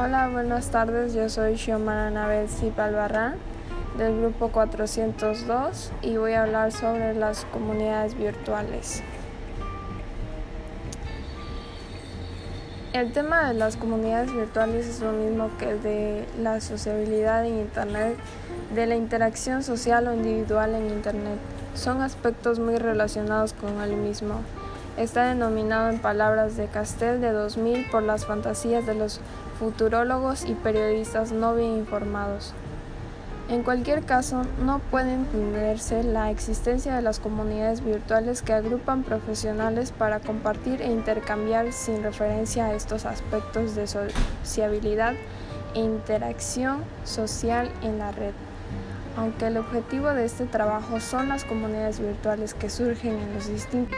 Hola, buenas tardes. Yo soy Xiomara Anabel Cipalbarrán del grupo 402 y voy a hablar sobre las comunidades virtuales. El tema de las comunidades virtuales es lo mismo que de la sociabilidad en Internet, de la interacción social o individual en Internet. Son aspectos muy relacionados con el mismo. Está denominado en palabras de Castell de 2000 por las fantasías de los futurólogos y periodistas no bien informados. En cualquier caso, no puede entenderse la existencia de las comunidades virtuales que agrupan profesionales para compartir e intercambiar sin referencia a estos aspectos de sociabilidad e interacción social en la red. Aunque el objetivo de este trabajo son las comunidades virtuales que surgen en los distintos